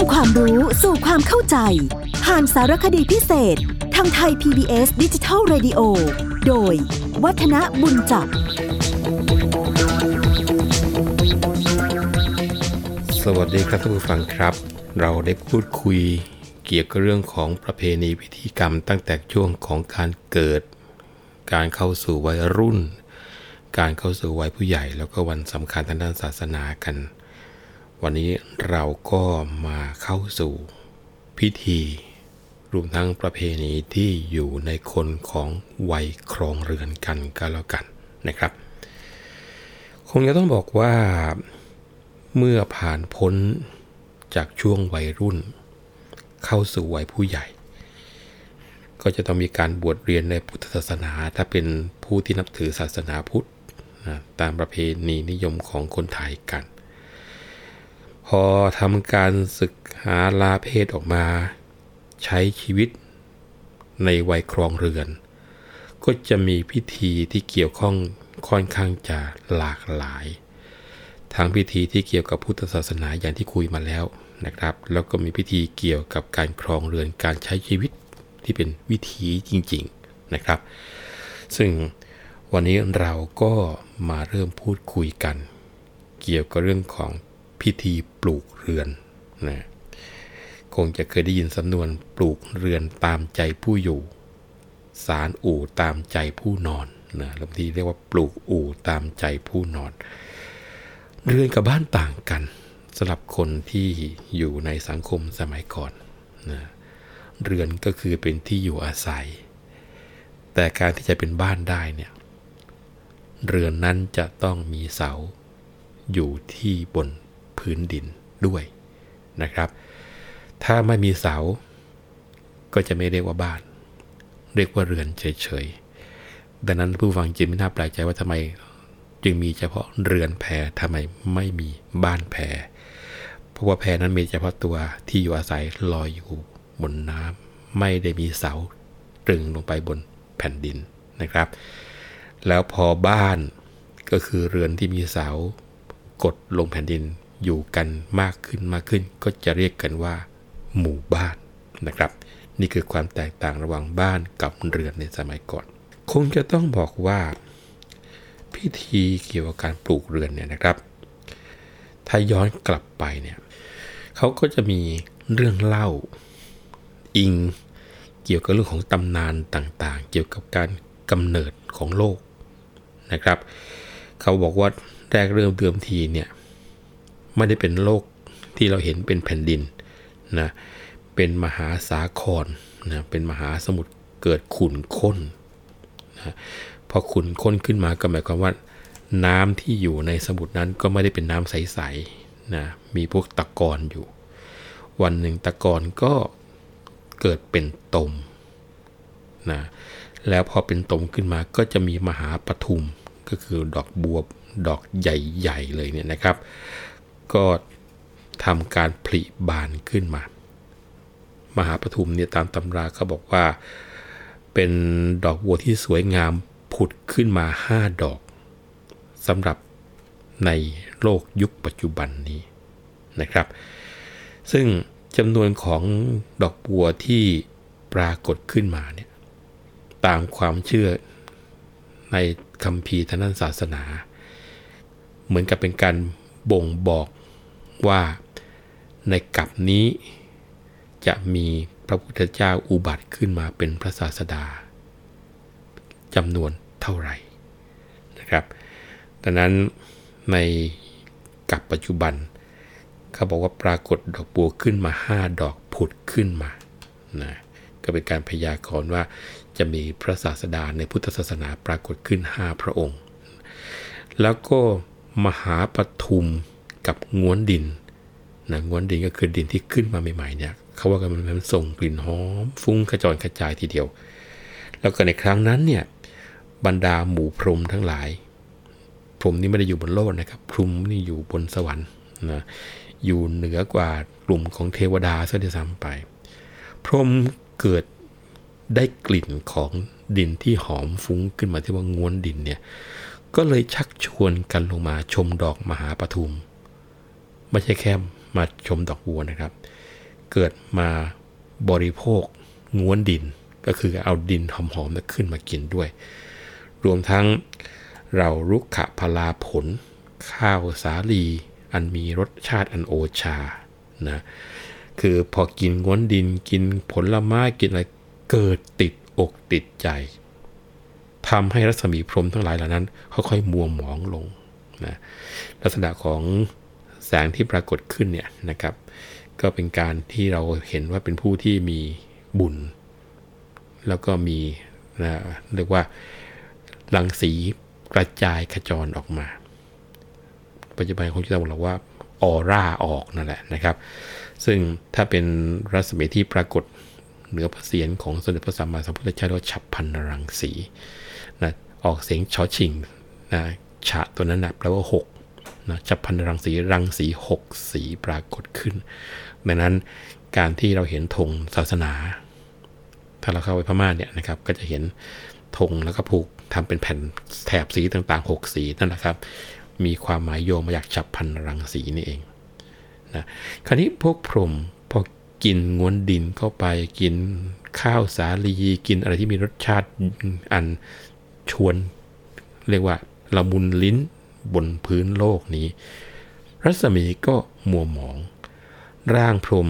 ำความรู้สู่ความเข้าใจ ผ่านสารคดีพิเศษ ทางไทย PBS ดิจิทัล Radio โดย วัฒนบุญจับ สวัสดีครับท่านผู้ฟังครับ เราได้พูดคุยเกี่ยวกับเรื่องของประเพณีพิธีกรรมตั้งแต่ช่วงของการเกิด การเข้าสู่วัยรุ่น การเข้าสู่วัยผู้ใหญ่ แล้วก็วันสำคัญทางด้านศาสนากัน วันนี้เราก็มาเข้าสู่พิธีรวมทั้งประเพณีที่อยู่ในคนของวัยครองเรือนกันก็แล้วกันนะครับ คงจะต้องบอกว่าเมื่อผ่านพ้นจากช่วงวัยรุ่น เข้าสู่วัยผู้ใหญ่ ก็จะต้องมีการบวชเรียนในพุทธศาสนา ถ้าเป็นผู้ที่นับถือศาสนาพุทธนะตามประเพณีนิยมของคนไทยกัน พอทำการศึกหาลาเพศออกมา ใช้ชีวิตในวัยครองเรือน ก็จะมีพิธีที่เกี่ยวข้องค่อนข้างจะหลากหลาย ทั้งพิธีที่เกี่ยวกับพุทธศาสนาอย่างที่คุยมาแล้วนะครับ แล้วก็มีพิธีเกี่ยวกับการครองเรือนการใช้ชีวิตที่เป็นวิถีจริง ๆนะครับ ซึ่งวันนี้เราก็มาเริ่มพูดคุยกัน เกี่ยวกับเรื่องของ พิธีปลูกเรือนนะคงจะเคยได้ยินสำนวนปลูกเรือนตามใจผู้อยู่สารอู่ตามใจผู้นอนนะบางทีเรียกว่าปลูกอู่ตามใจผู้นอน เรือนกับบ้านต่างกันสำหรับคนที่อยู่ในสังคมสมัยก่อนนะเรือนก็คือเป็นที่อยู่อาศัย แต่การที่จะเป็นบ้านได้เนี่ยเรือนนั้นจะต้องมีเสาอยู่ที่บน พื้นดินด้วยนะครับ ถ้าไม่มีเสา ก็จะไม่เรียกว่าบ้าน เรียกว่าเรือนเฉยๆ ดังนั้นผู้ฟังจึงไม่น่าแปลกใจว่าทำไม จึงมีเฉพาะเรือนแพทำไมไม่มีบ้านแพเพราะว่าแพนั้นมีเฉพาะตัวที่อยู่อาศัยลอยอยู่บนน้ำไม่ได้มีเสาตรึงลงไปบนแผ่นดินนะครับ แล้วพอบ้านก็คือเรือนที่มีเสากดลงแผ่นดิน อยู่กันมากขึ้นมากขึ้น ก็จะเรียกกันว่า หมู่บ้านนะครับ นี่คือความแตกต่างระหว่างบ้านกับเรือนในสมัยก่อน คงจะต้องบอกว่า พิธีเกี่ยวกับการปลูกเรือนเนี่ยนะครับ ถ้าย้อนกลับไปเนี่ยเขาก็จะมีเรื่องเล่าอิงเกี่ยวกับเรื่องของตำนานต่างๆ เกี่ยวกับการกำเนิดของโลกนะครับ เขาบอกว่าแรกเริ่มเดิมทีเนี่ย ไม่ได้เป็นโลกที่เราเห็นเป็นแผ่นดินนะเป็นมหาสาครนะเป็นมหาสมุทรเกิดขุ่นข้นนะพอขุ่นข้นขึ้นมาก็หมายความว่า น้ำที่อยู่ในสมุทรนั้นก็ไม่ได้เป็นน้ำใสๆนะมีพวกตะกอนอยู่ วันหนึ่งตะกอนก็เกิดเป็นตมนะแล้วพอเป็นตมขึ้นมาก็จะมีมหาปทุมก็คือดอกบัวดอกใหญ่ ๆ เลยเนี่ยนะครับ ก็ทำการผลิบานขึ้นมา มหาปทุมเนี่ยตามตำราเขาบอกว่า เป็นดอกบัวที่สวยงามผุดขึ้นมาห้าดอกสำหรับในโลกยุคปัจจุบันนี้นะครับ ซึ่งจำนวนของดอกบัวที่ปรากฏขึ้นมาเนี่ยตามความเชื่อในคำพีทางด้านศาสนา เหมือนกับเป็นการบ่งบอก ว่า ในกับนี้จะมีพระพุทธเจ้าอุบัติขึ้นมาเป็นพระศาสดาจำนวนเท่าไหร่นะครับดังนั้นในกับปัจจุบัน เขาบอกว่าปรากฏดอกบัวขึ้นมาห้าดอกผุดขึ้นมานะก็เป็นการพยากรณ์ว่าจะมีพระศาสดาในพุทธศาสนาปรากฏขึ้น 5 พระองค์ แล้วก็มหาปทุมกับงวนดิน นะง้วนดินก็คือดินที่ขึ้นมาใหม่ๆเนี่ยเขาว่ากันมันส่งกลิ่นหอม ฟุ้งกระจรกระจายทีเดียว แล้วก็ในครั้งนั้นเนี่ยบรรดาหมู่พรหมทั้งหลาย พรหมนี่ไม่ได้อยู่บนโลกนะครับ พรหมนี่อยู่บนสวรรค์นะอยู่เหนือกว่ากลุ่มของเทวดาซะด้วยซ้ำไป พรหมเกิดได้กลิ่นของดินที่หอมฟุ้งขึ้นมาที่ว่าง้วนดินเนี่ย ก็เลยชักชวนกันลงมาชมดอกมหาปทุม ไม่ใช่แค่ มาชมดอกบัวนะครับ เกิดมาบริโภคง้วนดินก็คือเอาดินหอมๆขึ้นมากินด้วย รวมทั้งเรารุกขะพลาผล ข้าวสาลี อันมีรสชาติอันโอชานะคือพอกินง้วนดินกินผลไม้กินอะไรเกิดติดอกติดใจทำให้รัศมีพรมทั้งหลายเหล่านั้นค่อยๆมัวหมองลงนะลักษณะของ แสงที่ปรากฏขึ้นเนี่ยนะครับ ก็เป็นการที่เราเห็นว่าเป็นผู้ที่มีบุญ แล้วก็มีนะเรียกว่ารังสีกระจายขจรออกมา ปัจจุบันคงจะบอกว่าออร่าออกนั่นแหละนะครับ ซึ่งถ้าเป็นรัศมีที่ปรากฏเหนือพระเศียรของสมเด็จพระสัมมาสัมพุทธเจ้าเรียกว่าฉับพันรังสีนะออกเสียงชอชิงนะฉะตัวนั้นนะแปลว่า 6 นะฉับพันรังสีรังสี6สีปรากฏขึ้น ดังนั้นการที่เราเห็นธงศาสนา ถ้าเราเข้าไปพม่าเนี่ยนะครับ ก็จะเห็นธงแล้วก็ผูกทำเป็นแผ่นแถบสีต่างๆ 6 สีนั่นแหละครับ มีความหมายโยงมาจากฉับพันรังสีนี่เองนะคราวนี้พวกพรหมพอกินงวนดินเข้าไปกินข้าวสาลีกินอะไรที่มีรสชาติอันชวน เรียกว่าละมุนลิ้น บนพื้นโลกนี้ รัศมีก็มัวหมอง ร่างพรม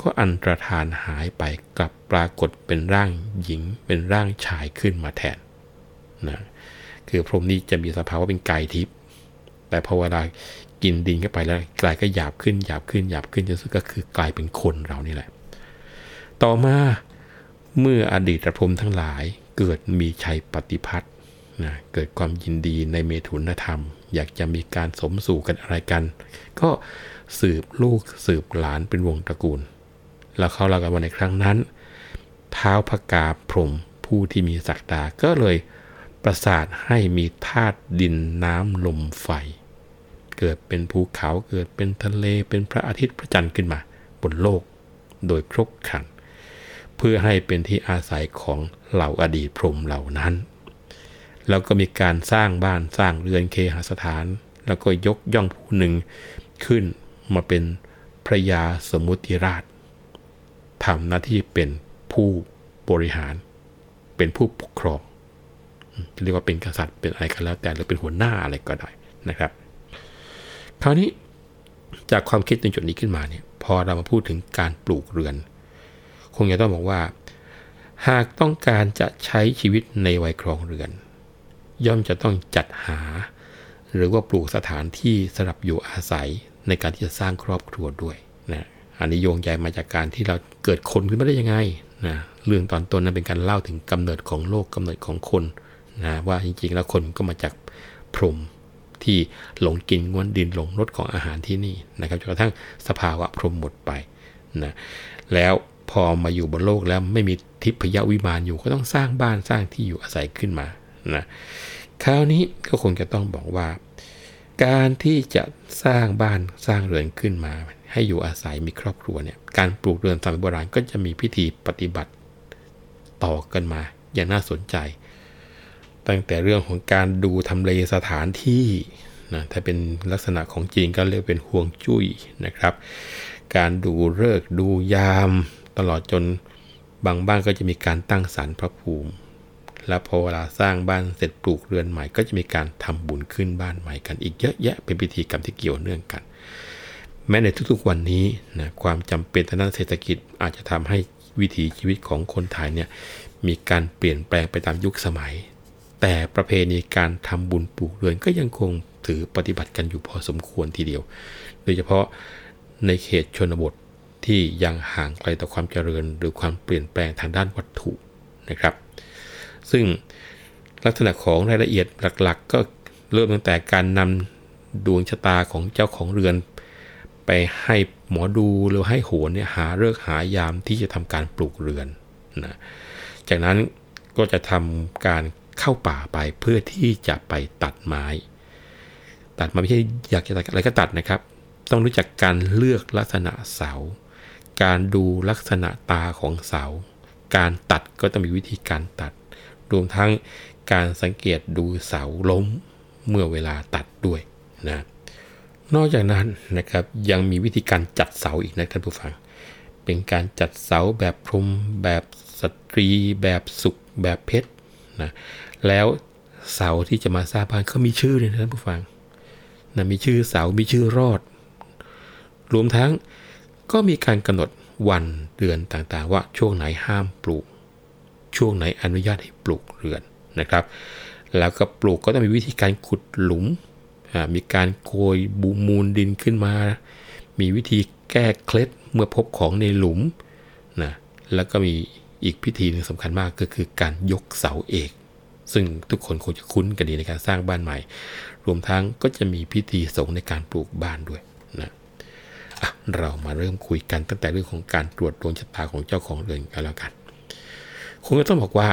ก็อันตรธานหายไปกลับปรากฏเป็นร่างหญิงเป็นร่างชายขึ้นมาแทนนะคือพรมนี้จะมีสภาวะเป็นกายทิพย์แต่พอเวลากินดินเข้าไปแล้วกลายก็หยาบขึ้นหยาบขึ้นหยาบขึ้นจนสุดก็คือกลายเป็นคนเรานี่แหละ ต่อมาเมื่ออดีตพรมทั้งหลายเกิดมีชัยปฏิพัทธ์ นะเกิดความยินดีในเมถุนธรรม อยากจะมีการสมสู่กันอะไรกัน ก็สืบลูกสืบหลานเป็นวงตระกูล แล้วเขาเล่ากันว่าในครั้งนั้น เท้าพกาพรมผู้ที่มีศักดาก็เลยประสาทให้มีธาตุดินน้ำลมไฟ เกิดเป็นภูเขาเกิดเป็นทะเลเป็นพระอาทิตย์พระจันทร์ขึ้นมา บนโลกโดยครบครัน เพื่อให้เป็นที่อาศัยของเหล่าอดีตพรหมเหล่านั้น แล้วก็มีการสร้างบ้านสร้างเรือนเคหสถาน แล้วก็ยกย่องผู้หนึ่งขึ้นมาเป็นพระยาสมุติราชทำหน้าที่เป็นผู้บริหาร เป็นผู้ปกครองเรียกว่าเป็นกษัตริย์เป็นอะไรก็แล้วแต่หรือเป็นหัวหน้าอะไรก็ได้นะครับ คราวนี้จากความคิดในจุดนี้ขึ้นมาเนี่ยพอเรามาพูดถึงการปลูกเรือน คงจะต้องบอกว่า หากต้องการจะใช้ชีวิตในวัยครองเรือน ย่อมจะต้องจัดหา หรือว่าปลูกสถานที่สำหรับอยู่อาศัยในการที่จะสร้างครอบครัวด้วยนะอันนี้โยงใหญ่มาจากการที่เราเกิดคนขึ้นมาได้ยังไงนะเรื่องตอนต้นนั้นเป็นการเล่าถึงกำเนิดของโลกกำเนิดของคนนะว่าจริงๆแล้วคนก็มาจากพรหมที่หลงกินงวนดินหลงรสของอาหารที่นี่นะครับจนกระทั่งสภาวะพรหมหมดไปนะแล้วพอมาอยู่บนโลกแล้วไม่มีทิพยวิมานอยู่ก็ต้องสร้างบ้านสร้างที่อยู่อาศัยขึ้นมา นะคราวนี้ก็คงจะต้องบอกว่า การที่จะสร้างบ้านสร้างเรือนขึ้นมา ให้อยู่อาศัยมีครอบครัวเนี่ยการปลูกเรือนสมัยโบราณก็จะมีพิธีปฏิบัติต่อกันมาอย่างน่าสนใจ ตั้งแต่เรื่องของการดูทำเลสถานที่นะถ้าเป็นลักษณะของจีนก็เรียกเป็นห่วงจุ้ยนะครับ การดูเลิกดูยาม ตลอดจนบางบ้านก็จะมีการตั้งศาลพระภูมิ แล้วพอเวลาสร้างบ้านเสร็จปลูกเรือนใหม่ ก็จะมีการทำบุญขึ้นบ้านใหม่กันอีกเยอะแยะเป็นพิธีกรรมที่เกี่ยวเนื่องกัน แม้ในทุกๆวันนี้นะความจำเป็นทางด้านเศรษฐกิจอาจจะทำให้วิถีชีวิตของคนไทยเนี่ยมีการเปลี่ยนแปลงไปตามยุคสมัย แต่ประเพณีการทำบุญปลูกเรือนก็ยังคงถือปฏิบัติกันอยู่พอสมควรทีเดียว โดยเฉพาะในเขตชนบทที่ยังห่างไกลต่อความเจริญหรือความเปลี่ยนแปลงทางด้านวัตถุนะครับ ซึ่งลักษณะของรายละเอียดหลักๆ ก็เริ่มตั้งแต่การนำดวงชะตาของเจ้าของเรือน ไปให้หมอดูหรือให้โหนเนี่ยหาเลิกหายามที่จะทำการปลูกเรือนนะจากนั้นก็จะทำการเข้าป่าไปเพื่อที่จะไปตัดไม้ ตัดมาไม่ใช่อยากจะตัดอะไรก็ตัดนะครับ ต้องรู้จักการเลือกลักษณะเสา การดูลักษณะตาของเสา การตัดก็ต้องมีวิธีการตัด รวมทั้งการสังเกตดูเสาล้มเมื่อเวลาตัดด้วยนะนอกจากนั้นนะครับยังมีวิธีการจัดเสาอีกนะท่านผู้ฟัง เป็นการจัดเสาแบบพรมแบบสตรี แบบสุกแบบเพชรนะแล้วเสาที่จะมาสร้างบ้านเขามีชื่อเลยนะท่านผู้ฟังนะมีชื่อเสา มีชื่อรอด รวมทั้งก็มีการกำหนดวันเดือนต่างๆ ว่าช่วงไหนห้ามปลูก ช่วงไหนอนุญาตให้ปลูกเรือนนะครับ แล้วก็ปลูกก็ต้องมีวิธีการขุดหลุม มีการโกยบูมูลดินขึ้นมา มีวิธีแก้เคล็ดเมื่อพบของในหลุมนะแล้วก็มีอีกพิธีหนึ่งสำคัญมากก็คือการยกเสาเอก ซึ่งทุกคนคงจะคุ้นกันดีในการสร้างบ้านใหม่ รวมทั้งก็จะมีพิธีสงในการปลูกบ้านด้วยนะเรามาเริ่มคุยกันตั้งแต่เรื่องของการตรวจดวงชะตาของเจ้าของเรือนกันแล้วกัน คงจะต้องบอกว่า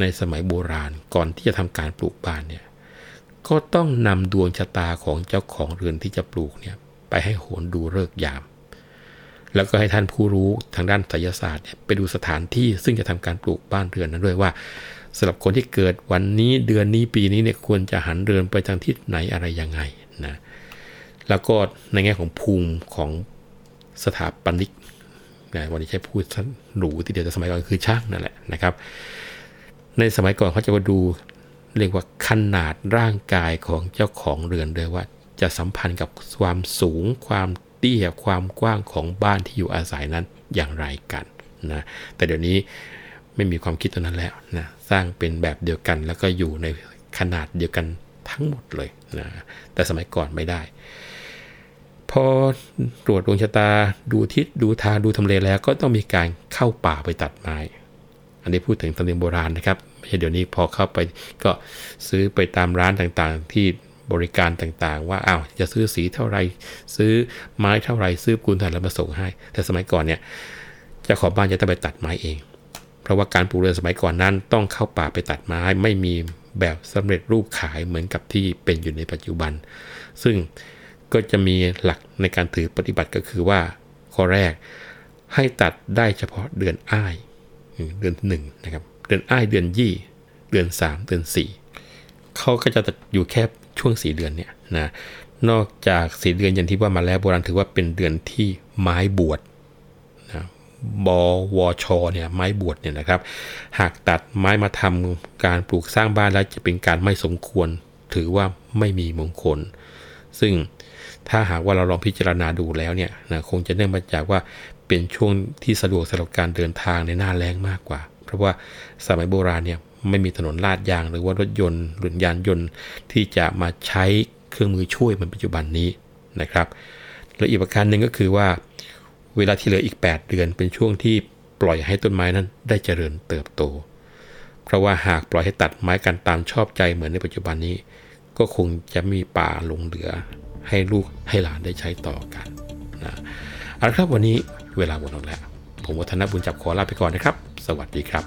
ในสมัยโบราณก่อนที่จะทำการปลูกบ้านเนี่ยก็ต้องนำดวงชะตาของเจ้าของเรือนที่จะปลูกเนี่ยไปให้โหนดูเลิกยาม แล้วก็ให้ท่านผู้รู้ทางด้านไสยศาสตร์ไปดูสถานที่ซึ่งจะทำการปลูกบ้านเรือนนั้นด้วยว่าสำหรับคนที่เกิดวันนี้เดือนนี้ปีนี้เนี่ยควรจะหันเรือนไปทางทิศไหนอะไรยังไงนะแล้วก็ในแง่ของภูมิของสถาปนิก นะวันนี้ใช้พูดหรูที่เดียวแต่สมัยก่อนคือช่างนั่นแหละนะครับ ในสมัยก่อนเขาจะมาดูเรียกว่าขนาดร่างกายของเจ้าของเรือนด้วยว่า จะสัมพันธ์กับความสูง ความเตี้ยความกว้างของบ้านที่อยู่อาศัยนั้นอย่างไรกันนะแต่เดี๋ยวนี้ไม่มีความคิดตัวนั้นแล้วนะสร้างเป็นแบบเดียวกันแล้วก็อยู่ในขนาดเดียวกันทั้งหมดเลยนะแต่สมัยก่อนไม่ได้ พอตรวจดวงชะตาดูทิศดูทางดูทำเลแล้ว ก็ต้องมีการเข้าป่าไปตัดไม้ อันนี้พูดถึงธรรมเนียมโบราณนะครับไม่ใช่เดี๋ยวนี้พอเข้าไปก็ซื้อไปตามร้านต่างๆ ที่บริการต่างๆ ว่าอ้าวจะซื้อสีเท่าไร ซื้อไม้เท่าไรซื้อปูนถ่านแล้วมาส่งให้ แต่สมัยก่อนเนี่ยจ้าขอบ้านจะต้องไปตัดไม้เอง เพราะว่าการปลูกเรือนสมัยก่อนนั้นต้องเข้าป่าไปตัดไม้ไม่มีแบบสำเร็จรูปขายเหมือนกับที่เป็นอยู่ในปัจจุบัน ซึ่ง ก็จะมีหลักในการถือปฏิบัติก็คือว่า ข้อแรกให้ตัดได้เฉพาะเดือนอ้ายเดือนหนึ่งนะครับเดือนอ้ายเดือนยี่ เดือน 3 เดือน 4เขาก็จะตัดอยู่แค่ช่วงสีเดือนเนี่ยนะนอกจากสีเดือนอย่างที่ว่ามาแล้วโบราณถือว่าเป็นเดือนที่ไม้บวชนะบวชเนี่ยไม้บวชเนี่ยนะครับ หากตัดไม้มาทำการปลูกสร้างบ้านแล้วจะเป็นการไม่สมควร ถือว่าไม่มีมงคล ซึ่ง ถ้าหากว่าเราลองพิจารณาดูแล้วเนี่ยนะคงจะเนื่องมาจากว่าเป็นช่วงที่สะดวกสำหรับการเดินทางในหน้าแรงมากกว่า เพราะว่าสมัยโบราณเนี่ยไม่มีถนนลาดยางหรือว่ารถยนต์หรือยานยนต์ที่จะมาใช้เครื่องมือช่วยเหมือนปัจจุบันนี้นะครับและอีกประการหนึ่งก็คือว่า เวลาที่เหลืออีก 8 เดือนเป็นช่วงที่ปล่อยให้ต้นไม้นั้นได้เจริญเติบโต เพราะว่าหากปล่อยให้ตัดไม้กันตามชอบใจเหมือนในปัจจุบันนี้ ก็คงจะมีป่าลงเหลือ ให้ลูกให้หลานได้ใช้ต่อกันนะเอาละครับวันนี้เวลาหมดลงแล้ว ผมวัฒนบุญจับขอลาไปก่อนนะครับ สวัสดีครับ